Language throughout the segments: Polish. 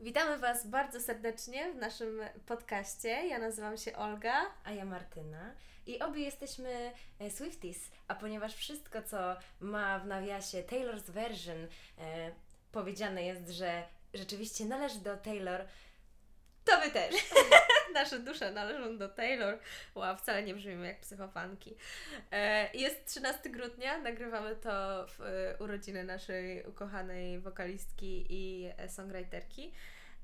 Witamy Was bardzo serdecznie w naszym podcaście. Ja nazywam się Olga. A ja Martyna. I obie jesteśmy e, Swifties, a ponieważ wszystko, co ma w nawiasie Taylor's Version, e, powiedziane jest, że rzeczywiście należy do Taylor, to Wy też. Nasze dusze należą do Taylor. Wow, wcale nie brzmimy jak psychofanki. E, jest 13 grudnia, nagrywamy to w e, urodziny naszej ukochanej wokalistki i songwriterki.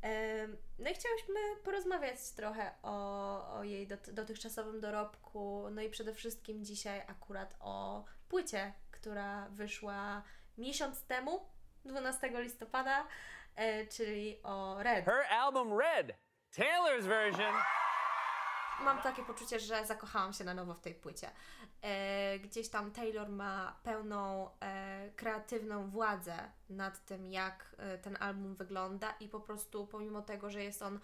E, no i chciałyśmy porozmawiać trochę o, o jej dot, dotychczasowym dorobku, no i przede wszystkim dzisiaj akurat o płycie, która wyszła miesiąc temu, 12 listopada, czyli o Red. Her album Red, Taylor's version. Mam takie poczucie, że zakochałam się na nowo w tej płycie. E, gdzieś tam Taylor ma pełną e, kreatywną władzę nad tym, jak e, ten album wygląda, i po prostu, pomimo tego, że jest on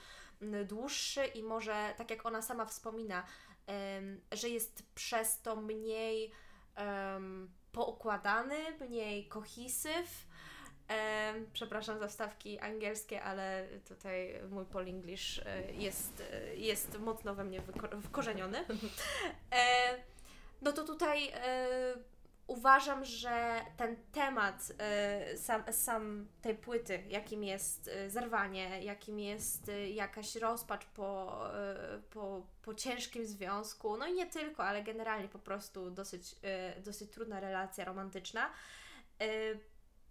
dłuższy i może, tak jak ona sama wspomina, że jest przez to mniej poukładany, mniej kohisyw. Em, przepraszam za wstawki angielskie, ale tutaj mój Polish jest, e, jest mocno we mnie wkorzeniony. E, no to tutaj e, uważam, że ten temat e, sam, sam tej płyty, jakim jest e, zerwanie, jakim jest e, jakaś rozpacz po, e, po, po ciężkim związku, no i nie tylko, ale generalnie po prostu dosyć, e, dosyć trudna relacja romantyczna.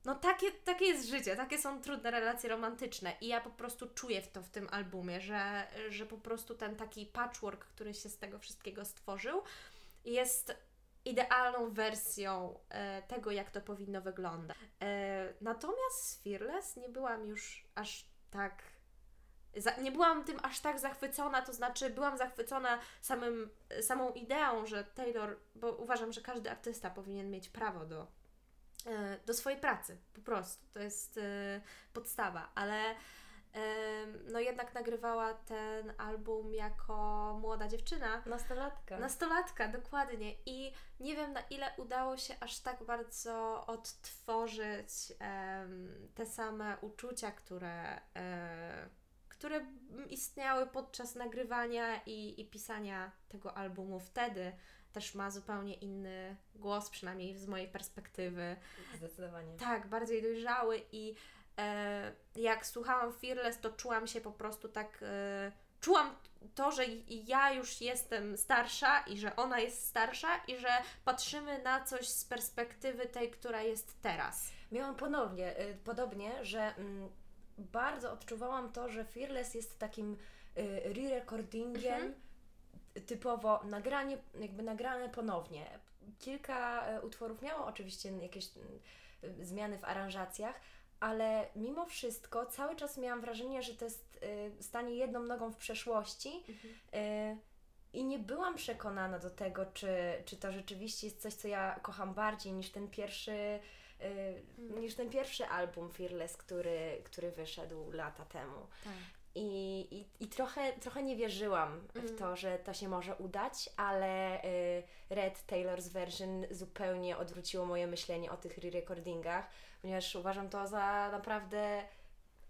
No takie, takie jest życie, takie są trudne relacje romantyczne i ja po prostu czuję to w tym albumie, że, że po prostu ten taki patchwork, który się z tego wszystkiego stworzył, jest idealną wersją e, tego, jak to powinno wyglądać. E, natomiast Fearless nie byłam już aż tak. Za, nie byłam tym aż tak zachwycona, to znaczy byłam zachwycona samym, samą ideą, że Taylor, bo uważam, że każdy artysta powinien mieć prawo do, do swojej pracy, po prostu. To jest e, podstawa, ale em, no jednak nagrywała ten album jako młoda dziewczyna. Nastolatka. Nastolatka, dokładnie. I nie wiem, na ile udało się aż tak bardzo odtworzyć em, te same uczucia, które, e, które istniały podczas nagrywania i, i pisania tego albumu wtedy. Też ma zupełnie inny głos, przynajmniej z mojej perspektywy. Zdecydowanie. Tak, bardziej dojrzały i e, jak słuchałam Fearless, to czułam się po prostu tak. E, czułam to, że ja już jestem starsza i że ona jest starsza i że patrzymy na coś z perspektywy tej, która jest teraz. Miałam ponownie, y, podobnie, że mm, bardzo odczuwałam to, że Fearless jest takim y, re-recordingiem, Mhm. Typowo nagranie, jakby nagrane ponownie. Kilka y, utworów miało oczywiście jakieś zmiany w aranżacjach, ale mimo wszystko cały czas miałam wrażenie, że to jest y, stanie jedną nogą w przeszłości. Y, I nie byłam przekonana do tego, czy, czy to rzeczywiście jest coś, co ja kocham bardziej niż ten pierwszy, y, niż ten pierwszy album Fearless, który, który wyszedł lata temu. Tak. I, i, i trochę, trochę nie wierzyłam w to, że to się może udać, ale y, Red Taylor's Version zupełnie odwróciło moje myślenie o tych re-recordingach, ponieważ uważam to za naprawdę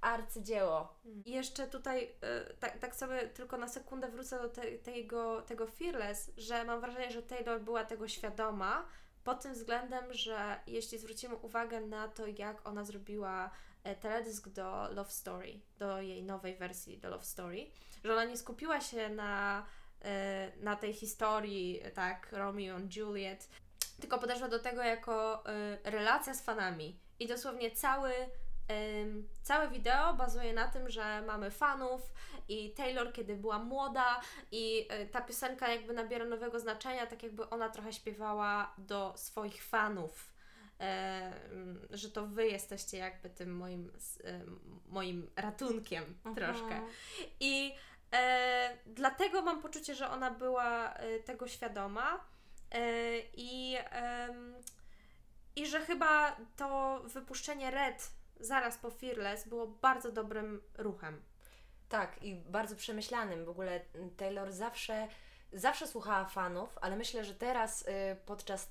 arcydzieło. I jeszcze tutaj, y, tak, tak sobie tylko na sekundę wrócę do te, tego, tego Fearless, że mam wrażenie, że Taylor była tego świadoma pod tym względem, że jeśli zwrócimy uwagę na to, jak ona zrobiła teledysk do Love Story, do jej nowej wersji do Love Story, że ona nie skupiła się na, e, na tej historii, e, tak, Romeo and Juliet, tylko podeszła do tego jako e, relacja z fanami. I dosłownie cały całe wideo bazuje na tym, że mamy fanów i Taylor, kiedy była młoda, i ta piosenka jakby nabiera nowego znaczenia, tak jakby ona trochę śpiewała do swoich fanów. Że to wy jesteście jakby tym moim, moim ratunkiem troszkę. I e, dlatego mam poczucie, że ona była e, tego świadoma e, i, em, i że chyba to wypuszczenie Red zaraz po Fearless było bardzo dobrym ruchem. Tak, i bardzo przemyślanym. W ogóle Taylor zawsze zawsze słuchała fanów, ale myślę, że teraz y, podczas y,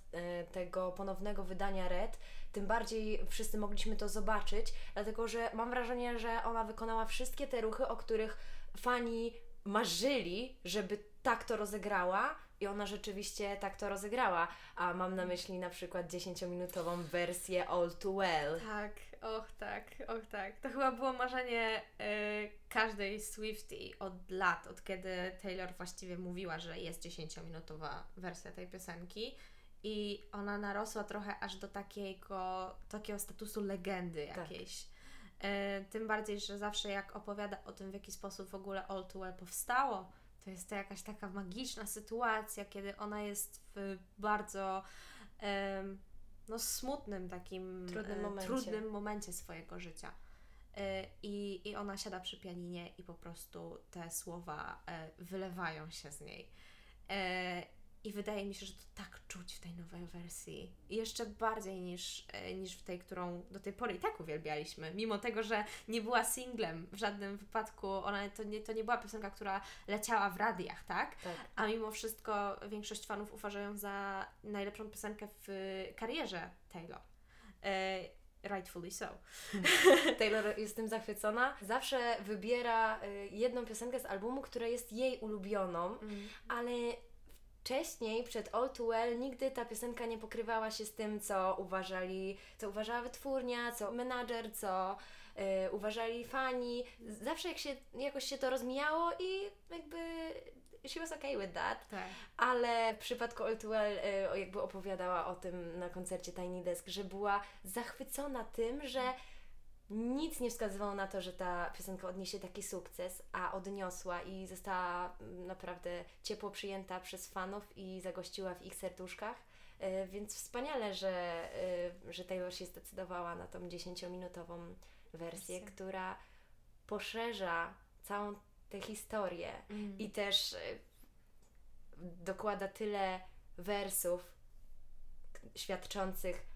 tego ponownego wydania Red, tym bardziej wszyscy mogliśmy to zobaczyć, dlatego że mam wrażenie, że ona wykonała wszystkie te ruchy, o których fani marzyli, żeby tak to rozegrała. I ona rzeczywiście tak to rozegrała. A mam na myśli na przykład 10-minutową wersję All Too Well. Tak, och tak, och tak. To chyba było marzenie y, każdej Swiftie od lat, od kiedy Taylor właściwie mówiła, że jest 10-minutowa wersja tej piosenki. I ona narosła trochę aż do takiego, takiego statusu legendy Tak. jakiejś. Y, tym bardziej, że zawsze jak opowiada o tym, w jaki sposób w ogóle All Too Well powstało, to jest to jakaś taka magiczna sytuacja, kiedy ona jest w bardzo no, smutnym takim Trudnym e, momencie. trudnym momencie swojego życia. E, I, I ona siada przy pianinie i po prostu te słowa e, wylewają się z niej. E, I wydaje mi się, że to tak czuć w tej nowej wersji. I jeszcze bardziej niż, e, niż w tej, którą do tej pory i tak uwielbialiśmy. Mimo tego, że nie była singlem w żadnym wypadku, ona to nie, to nie była piosenka, która leciała w radiach, tak? Tak. A mimo wszystko większość fanów uważają za najlepszą piosenkę w karierze Taylor. E, rightfully so. Taylor jest tym zachwycona. Zawsze wybiera y, jedną piosenkę z albumu, która jest jej ulubioną, ale wcześniej, przed All Too Well, nigdy ta piosenka nie pokrywała się z tym, co uważali, co uważała wytwórnia, co menadżer, co y, uważali fani. Zawsze jak się, jakoś się to rozmijało i jakby she was okay with that. Tak. Ale w przypadku All Too Well y, jakby opowiadała o tym na koncercie Tiny Desk, że była zachwycona tym, że nic nie wskazywało na to, że ta piosenka odniesie taki sukces, a odniosła i została mm, naprawdę ciepło przyjęta przez fanów i zagościła w ich serduszkach. Y, Więc wspaniale, że, y, że Taylor się zdecydowała na tą 10-minutową wersję, Wersję. która poszerza całą tę historię Mm. i też y, dokłada tyle wersów świadczących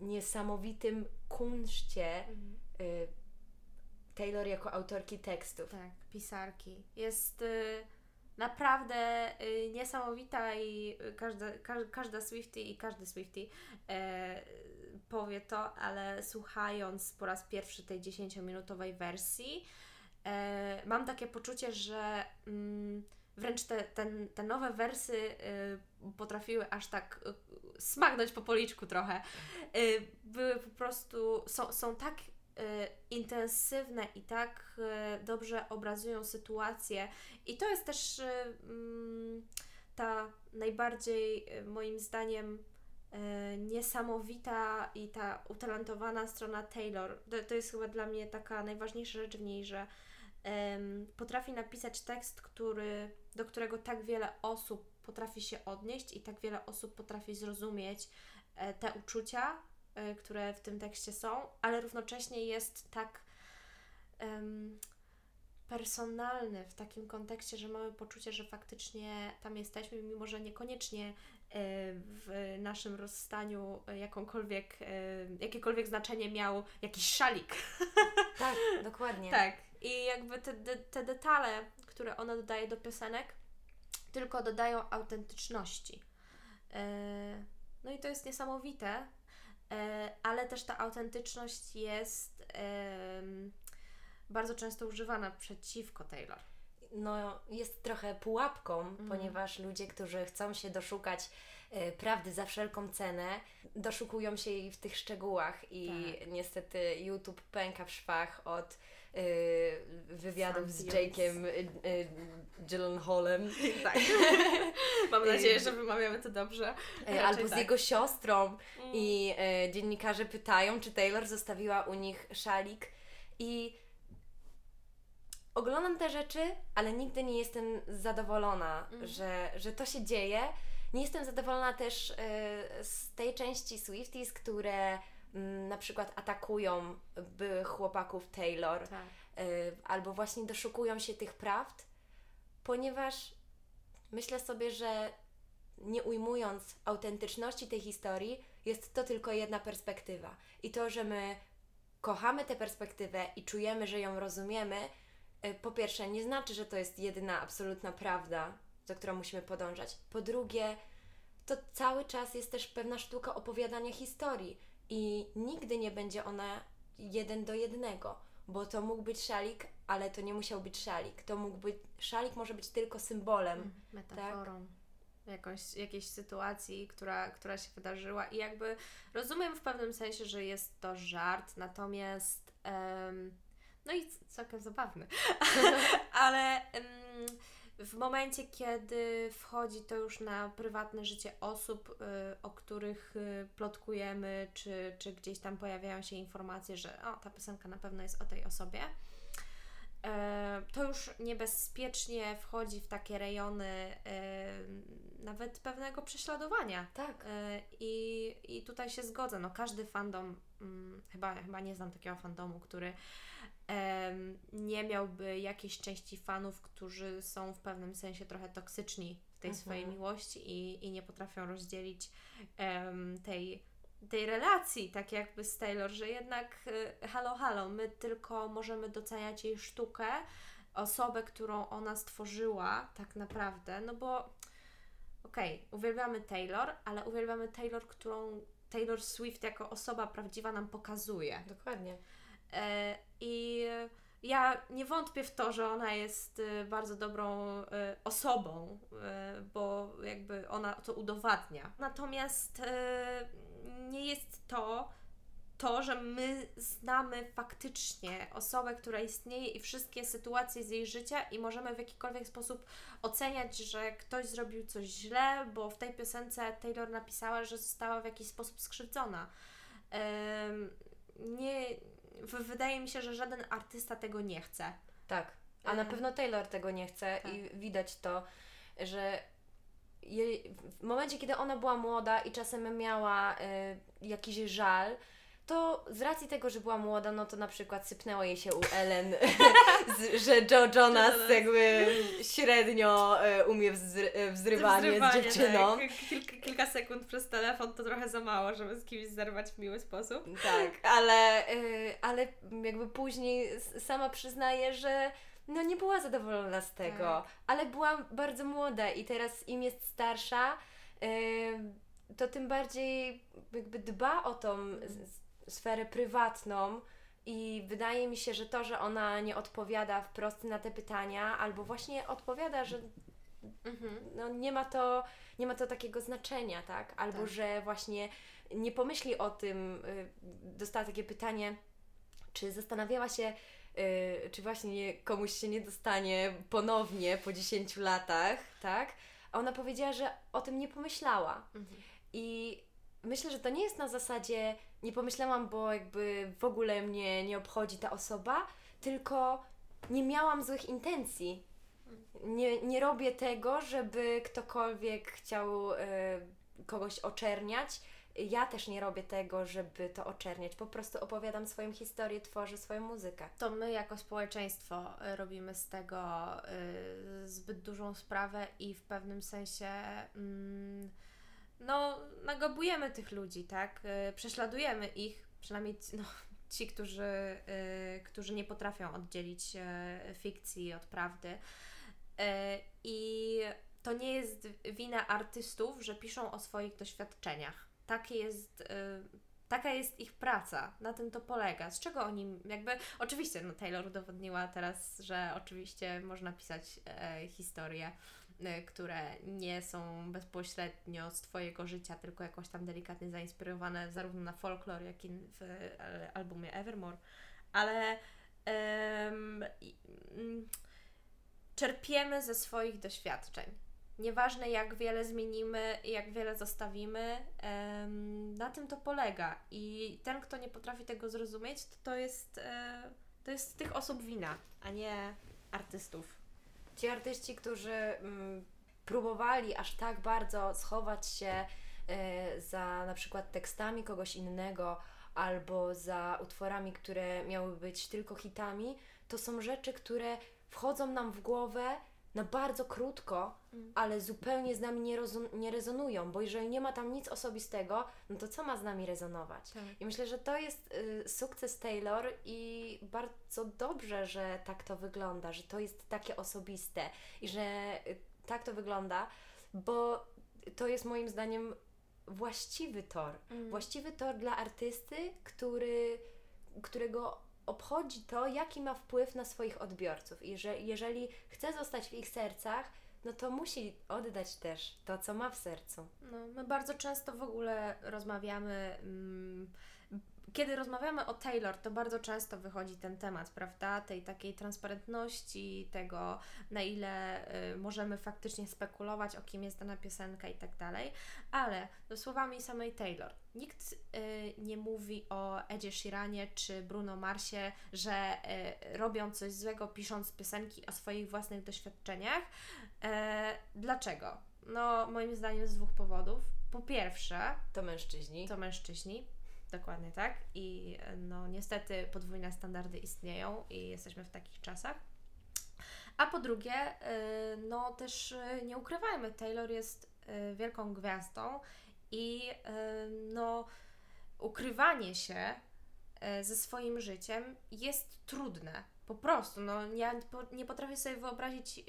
niesamowitym kunszcie Mhm. y, Taylor jako autorki tekstów. Tak, pisarki. Jest y, naprawdę y, niesamowita i y, każda, ka, każda Swiftie i każdy Swiftie e, powie to, ale słuchając po raz pierwszy tej 10-minutowej wersji, e, mam takie poczucie, że mm, wręcz te, te nowe wersy y, potrafiły aż tak y, smagnąć po policzku trochę. Y, były po prostu, są, są tak intensywne i tak dobrze obrazują sytuację. I to jest też mm, ta najbardziej moim zdaniem niesamowita i ta utalentowana strona Taylor. To, to jest chyba dla mnie taka najważniejsza rzecz w niej, że potrafi napisać tekst, który, do którego tak wiele osób potrafi się odnieść i tak wiele osób potrafi zrozumieć e, te uczucia, e, które w tym tekście są, ale równocześnie jest tak em, personalny w takim kontekście, że mamy poczucie, że faktycznie tam jesteśmy, mimo że niekoniecznie e, w naszym rozstaniu jakąkolwiek, jakiekolwiek znaczenie miał jakiś szalik. Tak, dokładnie. Tak. I jakby te, te detale, które ona dodaje do piosenek, tylko dodają autentyczności. E, No i to jest niesamowite, e, ale też ta autentyczność jest bardzo często używana przeciwko Taylor. no, jest trochę pułapką, Mhm. ponieważ ludzie, którzy chcą się doszukać prawdy za wszelką cenę, doszukują się jej w tych szczegółach i Tak. niestety YouTube pęka w szwach od e, wywiadów z Frontiers. Jake'em e, e, Gyllenhaalem Tak. Mam nadzieję, że wymawiamy to dobrze. e, Raczej albo z tak. jego siostrą Mm. i e, dziennikarze pytają, czy Taylor zostawiła u nich szalik i oglądam te rzeczy, ale nigdy nie jestem zadowolona, Mhm. że, że to się dzieje. Nie jestem zadowolona też e, z tej części Swifties, które mm, na przykład atakują byłych chłopaków Taylor Tak. y, albo właśnie doszukują się tych prawd, ponieważ myślę sobie, że nie ujmując autentyczności tej historii, jest to tylko jedna perspektywa. I to, że my kochamy tę perspektywę i czujemy, że ją rozumiemy, y, po pierwsze, nie znaczy, że to jest jedyna absolutna prawda za którą musimy podążać. Po drugie, to cały czas jest też pewna sztuka opowiadania historii i nigdy nie będzie ona jeden do jednego, bo to mógł być szalik, ale to nie musiał być szalik. To mógł być, szalik może być tylko symbolem. Mhm. metaforą jakąś, jakiejś sytuacji, która, która się wydarzyła i jakby rozumiem w pewnym sensie, że jest to żart, natomiast em, no i całkiem zabawny, ale em, w momencie, kiedy wchodzi to już na prywatne życie osób, y, o których y, plotkujemy, czy, czy gdzieś tam pojawiają się informacje, że o, ta piosenka na pewno jest o tej osobie, e, to już niebezpiecznie wchodzi w takie rejony e, nawet pewnego prześladowania. Tak. E, I, I tutaj się zgodzę. No, każdy fandom, mm, chyba, chyba nie znam takiego fandomu, który nie miałby jakiejś części fanów, którzy są w pewnym sensie trochę toksyczni w tej Mhm. swojej miłości i, i nie potrafią rozdzielić em, tej, tej relacji, tak jakby z Taylor, że jednak y, halo, halo, my tylko możemy doceniać jej sztukę, osobę, którą ona stworzyła tak naprawdę, no bo okej, uwielbiamy Taylor, ale uwielbiamy Taylor, którą Taylor Swift jako osoba prawdziwa nam pokazuje. Dokładnie. E, I ja nie wątpię w to, że ona jest e, bardzo dobrą e, osobą, bo jakby ona to udowadnia. Natomiast nie jest to to, że my znamy faktycznie osobę, która istnieje i wszystkie sytuacje z jej życia i możemy w jakikolwiek sposób oceniać, że ktoś zrobił coś źle, bo w tej piosence Taylor napisała, że została w jakiś sposób skrzywdzona. Nie, wydaje mi się, że żaden artysta tego nie chce. Tak. A na E. pewno Taylor tego nie chce Tak. i widać to, że w momencie, kiedy ona była młoda i czasem miała e, jakiś żal, to z racji tego, że była młoda, no to na przykład sypnęło jej się u Ellen, że Joe Jonas jakby średnio e, umie wzry, e, wzrywanie z dziewczyną. Tak. Kilka, kilka sekund przez telefon to trochę za mało, żeby z kimś zerwać w miły sposób. Tak, ale, y, ale jakby później sama przyznaje, że no nie była zadowolona z tego, Tak. ale była bardzo młoda i teraz im jest starsza, to tym bardziej jakby dba o tą sferę prywatną i wydaje mi się, że to, że ona nie odpowiada wprost na te pytania, albo właśnie odpowiada, że Mhm. no nie ma to, nie ma to takiego znaczenia, tak? Albo Tak. że właśnie nie pomyśli o tym, y, dostała takie pytanie, czy zastanawiała się, y, czy właśnie komuś się nie dostanie ponownie po 10 latach, tak? A ona powiedziała, że o tym nie pomyślała. Mhm. I myślę, że to nie jest na zasadzie nie pomyślałam, bo jakby w ogóle mnie nie obchodzi ta osoba, tylko nie miałam złych intencji. Nie, nie robię tego, żeby ktokolwiek chciał e, kogoś oczerniać. Ja też nie robię tego, żeby to oczerniać. Po prostu opowiadam swoją historię, tworzę swoją muzykę. To my jako społeczeństwo y, robimy z tego y, zbyt dużą sprawę i w pewnym sensie mm, no, nagabujemy tych ludzi, tak? Y, prześladujemy ich, przynajmniej no, ci, którzy, y, którzy nie potrafią oddzielić y, fikcji od prawdy. Y, I to nie jest wina artystów, że piszą o swoich doświadczeniach. Takie jest y, taka jest ich praca, na tym to polega. Z czego oni jakby. Oczywiście, no Taylor udowodniła teraz, że oczywiście można pisać e, historie, e, które nie są bezpośrednio z Twojego życia, tylko jakoś tam delikatnie zainspirowane zarówno na folklor, jak i w e, albumie Evermore. Ale mm, czerpiemy ze swoich doświadczeń. Nieważne jak wiele zmienimy, jak wiele zostawimy, em, na tym to polega. I ten, kto nie potrafi tego zrozumieć, to, to, jest, e, to jest tych osób wina, a nie artystów. Ci artyści, którzy mm, próbowali aż tak bardzo schować się e, za na przykład tekstami kogoś innego albo za utworami, które miały być tylko hitami, to są rzeczy, które wchodzą nam w głowę na bardzo krótko, Mm. ale zupełnie z nami nie, nie rezonują, bo jeżeli nie ma tam nic osobistego, no to co ma z nami rezonować? Tak. I myślę, że to jest y, sukces Taylor i bardzo dobrze, że tak to wygląda, że to jest takie osobiste i że y, tak to wygląda, bo to jest moim zdaniem właściwy tor. Mm. Właściwy tor dla artysty, który, którego obchodzi to, jaki ma wpływ na swoich odbiorców. I że jeżeli chce zostać w ich sercach, no to musi oddać też to, co ma w sercu. No, my bardzo często w ogóle rozmawiamy. Mm, kiedy rozmawiamy o Taylor, to bardzo często wychodzi ten temat, prawda? Tej takiej transparentności, tego na ile y, możemy faktycznie spekulować, o kim jest dana piosenka i tak dalej. Ale no, słowami samej Taylor, nikt y, nie mówi o Edzie Sheeranie czy Bruno Marsie, że y, robią coś złego, pisząc piosenki o swoich własnych doświadczeniach. E, dlaczego? No, moim zdaniem z dwóch powodów. Po pierwsze, To mężczyźni. to mężczyźni, dokładnie tak. I no, niestety podwójne standardy istnieją i jesteśmy w takich czasach. A po drugie, e, no też e, nie ukrywajmy, Taylor jest e, wielką gwiazdą i no ukrywanie się ze swoim życiem jest trudne. Po prostu, no ja nie potrafię sobie wyobrazić,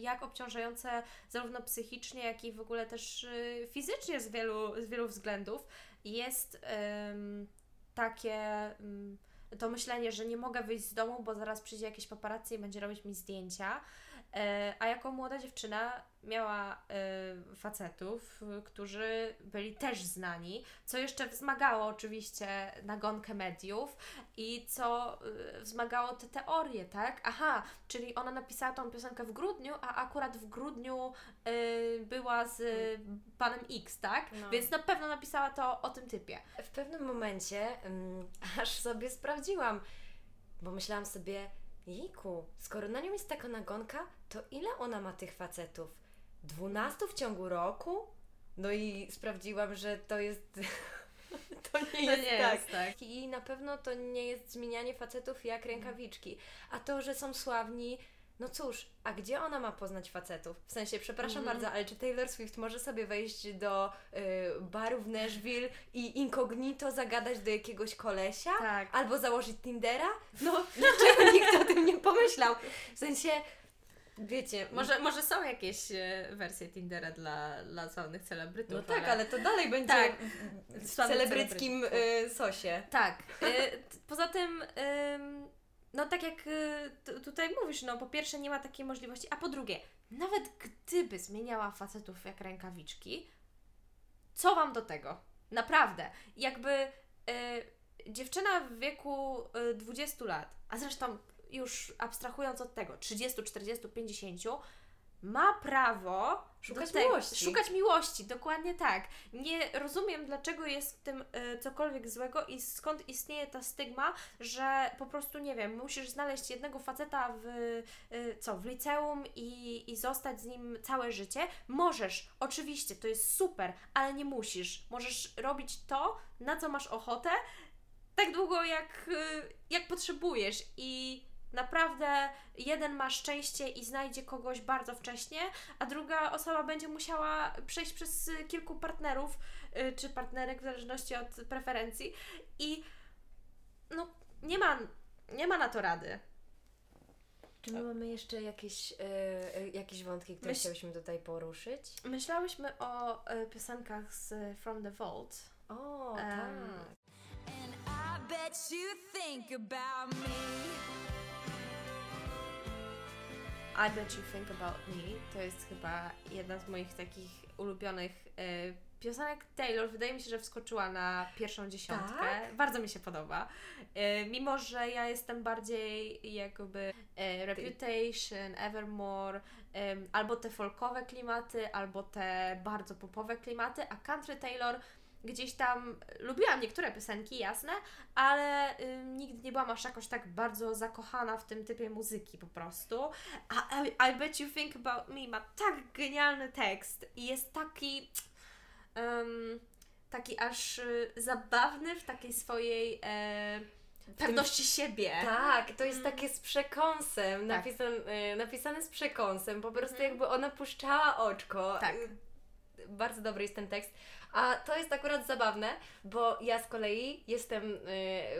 jak obciążające zarówno psychicznie, jak i w ogóle też fizycznie z wielu, z wielu względów jest em, takie em, to myślenie, że nie mogę wyjść z domu, bo zaraz przyjdzie jakieś paparazzi i będzie robić mi zdjęcia. E, a jako młoda dziewczyna miała e, facetów, którzy byli też znani, co jeszcze wzmagało oczywiście nagonkę mediów i co e, wzmagało te teorie, tak? Aha, czyli ona napisała tą piosenkę w grudniu, a akurat w grudniu e, była z panem X, tak? No. Więc na pewno napisała to o tym typie. W pewnym momencie mm, aż sobie sprawdziłam, bo myślałam sobie, jejku, skoro na nią jest taka nagonka, to ile ona ma tych facetów? 12 w ciągu roku? No i sprawdziłam, że to jest. to nie jest tak. tak. I na pewno to nie jest zmienianie facetów jak rękawiczki. A to, że są sławni, no cóż, a gdzie ona ma poznać facetów? W sensie, przepraszam Mhm. bardzo, ale czy Taylor Swift może sobie wejść do y, baru w Nashville i incognito zagadać do jakiegoś kolesia? Tak. Albo założyć Tindera? No, dlaczego nikt o tym nie pomyślał? W sensie, wiecie, Może, może są jakieś e, wersje Tindera dla, dla sławnych celebrytów. No tak, ale to dalej będzie Tak. w celebryckim y, sosie. Tak. E, poza tym, ym, no tak jak e, tutaj mówisz, no po pierwsze nie ma takiej możliwości, a po drugie, nawet gdyby zmieniała facetów jak rękawiczki, co wam do tego? Naprawdę. Jakby e, dziewczyna w wieku e, 20 lat, a zresztą już abstrahując od tego, 30, 40, 50, ma prawo Szukać tego- miłości. Szukać miłości, dokładnie tak. Nie rozumiem, dlaczego jest w tym e, cokolwiek złego i skąd istnieje ta stygma, że po prostu, nie wiem, musisz znaleźć jednego faceta w, e, co, w liceum i, i zostać z nim całe życie. Możesz, oczywiście, to jest super, ale nie musisz. Możesz robić to, na co masz ochotę, tak długo jak, e, jak potrzebujesz i naprawdę jeden ma szczęście i znajdzie kogoś bardzo wcześnie, a druga osoba będzie musiała przejść przez y, kilku partnerów y, czy partnerek w zależności od preferencji i no nie ma, nie ma na to rady. Czy my mamy jeszcze jakieś, e, jakieś wątki, które Myśl- chciałyśmy tutaj poruszyć? Myślałyśmy o y, piosenkach z From the Vault. O, Em, tak. I bet you think about me. To jest chyba jedna z moich takich ulubionych y, piosenek Taylor. Wydaje mi się, że wskoczyła na pierwszą dziesiątkę. Tak? Bardzo mi się podoba. Y, mimo, że ja jestem bardziej jakby y, Reputation, Evermore, albo te folkowe klimaty, albo te bardzo popowe klimaty, a Country Taylor gdzieś tam lubiłam niektóre piosenki, jasne, ale ym, nigdy nie byłam aż jakoś tak bardzo zakochana w tym typie muzyki po prostu. A I, I Bet You Think About Me ma tak genialny tekst i jest taki ym, taki aż y, zabawny w takiej swojej e, pewności siebie. Tak, to jest takie z przekąsem, Tak. napisan, e, napisane z przekąsem, po prostu Mhm. jakby ona puszczała oczko. Tak. Y, Bardzo dobry jest ten tekst. A to jest akurat zabawne, bo ja z kolei jestem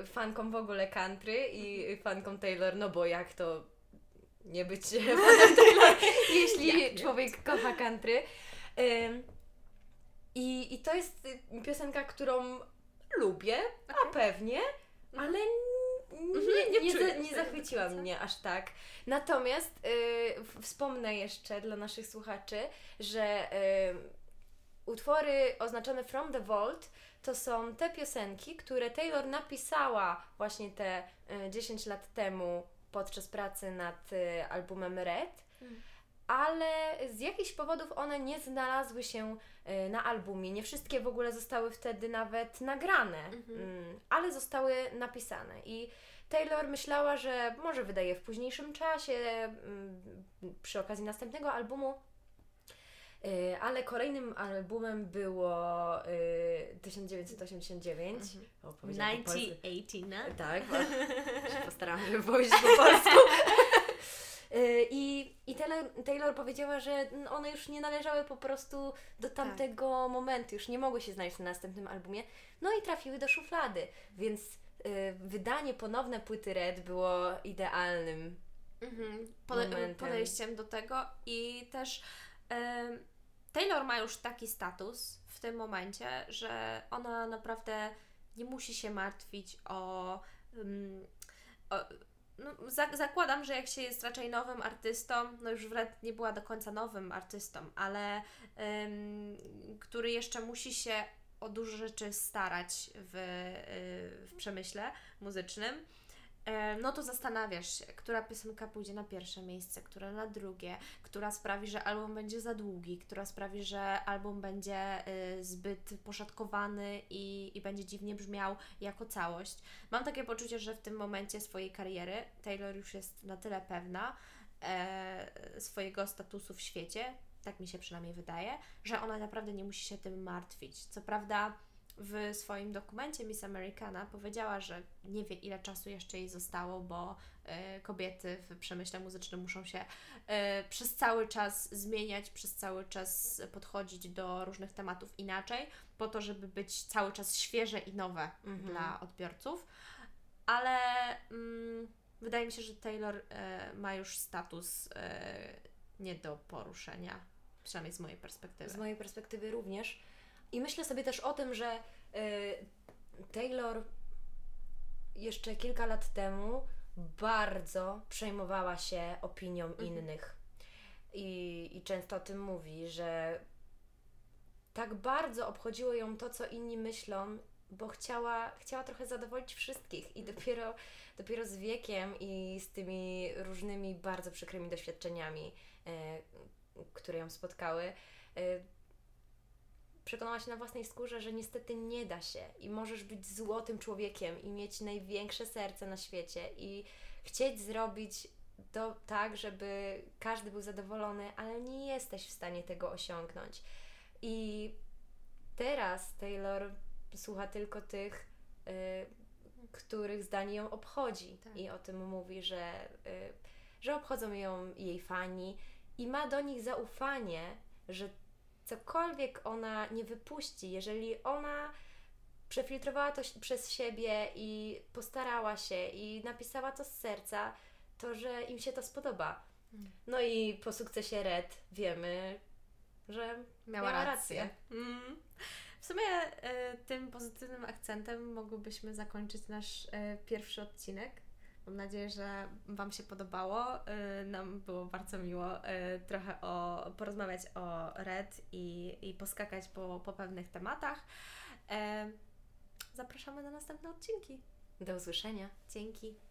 y, fanką w ogóle country i fanką Taylor, no bo jak to nie być fanem Taylor, jeśli człowiek kocha country. Ym, i, I to jest y, piosenka, którą lubię, a pewnie, ale n- nie, nie nie, nie zachwyciła mnie aż tak. Natomiast y, wspomnę jeszcze dla naszych słuchaczy, że y, utwory oznaczone From the Vault to są te piosenki, które Taylor napisała właśnie te y, 10 lat temu podczas pracy nad y, albumem Red, ale z jakichś powodów one nie znalazły się y, na albumie. Nie wszystkie w ogóle zostały wtedy nawet nagrane, mm, ale zostały napisane. I Taylor myślała, że może wydaje w późniejszym czasie, mm, przy okazji następnego albumu. Y, Ale kolejnym albumem było y, 1989. O, powiedziałam po polsku. 1989. Tak, bo się postarałam, żeby powiedzieć po polsku. Y, I, i Taylor, Taylor powiedziała, że one już nie należały po prostu do tamtego momentu, już nie mogły się znaleźć na następnym albumie. No i trafiły do szuflady, więc y, wydanie ponowne płyty Red było idealnym. Mhm. Pode- Momentem. podejściem do tego i też em, Taylor ma już taki status w tym momencie, że ona naprawdę nie musi się martwić o. em, o no, za- zakładam, że jak się jest raczej nowym artystą, no już Wred nie była do końca nowym artystą, ale em, który jeszcze musi się o dużo rzeczy starać w, y, w przemyśle muzycznym, no to zastanawiasz się, która piosenka pójdzie na pierwsze miejsce, która na drugie, która sprawi, że album będzie za długi, która sprawi, że album będzie y, zbyt poszatkowany i, i będzie dziwnie brzmiał jako całość. Mam takie poczucie, że w tym momencie swojej kariery Taylor już jest na tyle pewna e, swojego statusu w świecie, tak mi się przynajmniej wydaje, że ona naprawdę nie musi się tym martwić. Co prawda w swoim dokumencie Miss Americana powiedziała, że nie wie ile czasu jeszcze jej zostało, bo e, kobiety w przemyśle muzycznym muszą się e, przez cały czas zmieniać, przez cały czas podchodzić do różnych tematów inaczej, po to, żeby być cały czas świeże i nowe dla odbiorców. Ale mm, wydaje mi się, że Taylor e, ma już status nie do poruszenia, przynajmniej z mojej perspektywy. Z mojej perspektywy również. I myślę sobie też o tym, że y, Taylor jeszcze kilka lat temu bardzo przejmowała się opinią innych. I, I często o tym mówi, że tak bardzo obchodziło ją to, co inni myślą, bo chciała, chciała trochę zadowolić wszystkich. I dopiero, dopiero z wiekiem i z tymi różnymi bardzo przykrymi doświadczeniami, e, które ją spotkały, e, przekonała się na własnej skórze, że niestety nie da się i możesz być złotym człowiekiem i mieć największe serce na świecie i chcieć zrobić to tak, żeby każdy był zadowolony, ale nie jesteś w stanie tego osiągnąć. I teraz Taylor słucha tylko tych, y, których zdanie ją obchodzi Tak. i o tym mówi, że, y, że obchodzą ją jej fani i ma do nich zaufanie, że cokolwiek ona nie wypuści, jeżeli ona przefiltrowała to przez siebie i postarała się i napisała to z serca, to że im się to spodoba. No i po sukcesie Red wiemy, że Miała, Miała rację. rację. Mm. W sumie e, tym pozytywnym akcentem mogłybyśmy zakończyć nasz e, pierwszy odcinek. Mam nadzieję, że Wam się podobało. E, nam było bardzo miło e, trochę o, porozmawiać o Red i, i poskakać po, po pewnych tematach. E, zapraszamy na następne odcinki. do usłyszenia. Dzięki.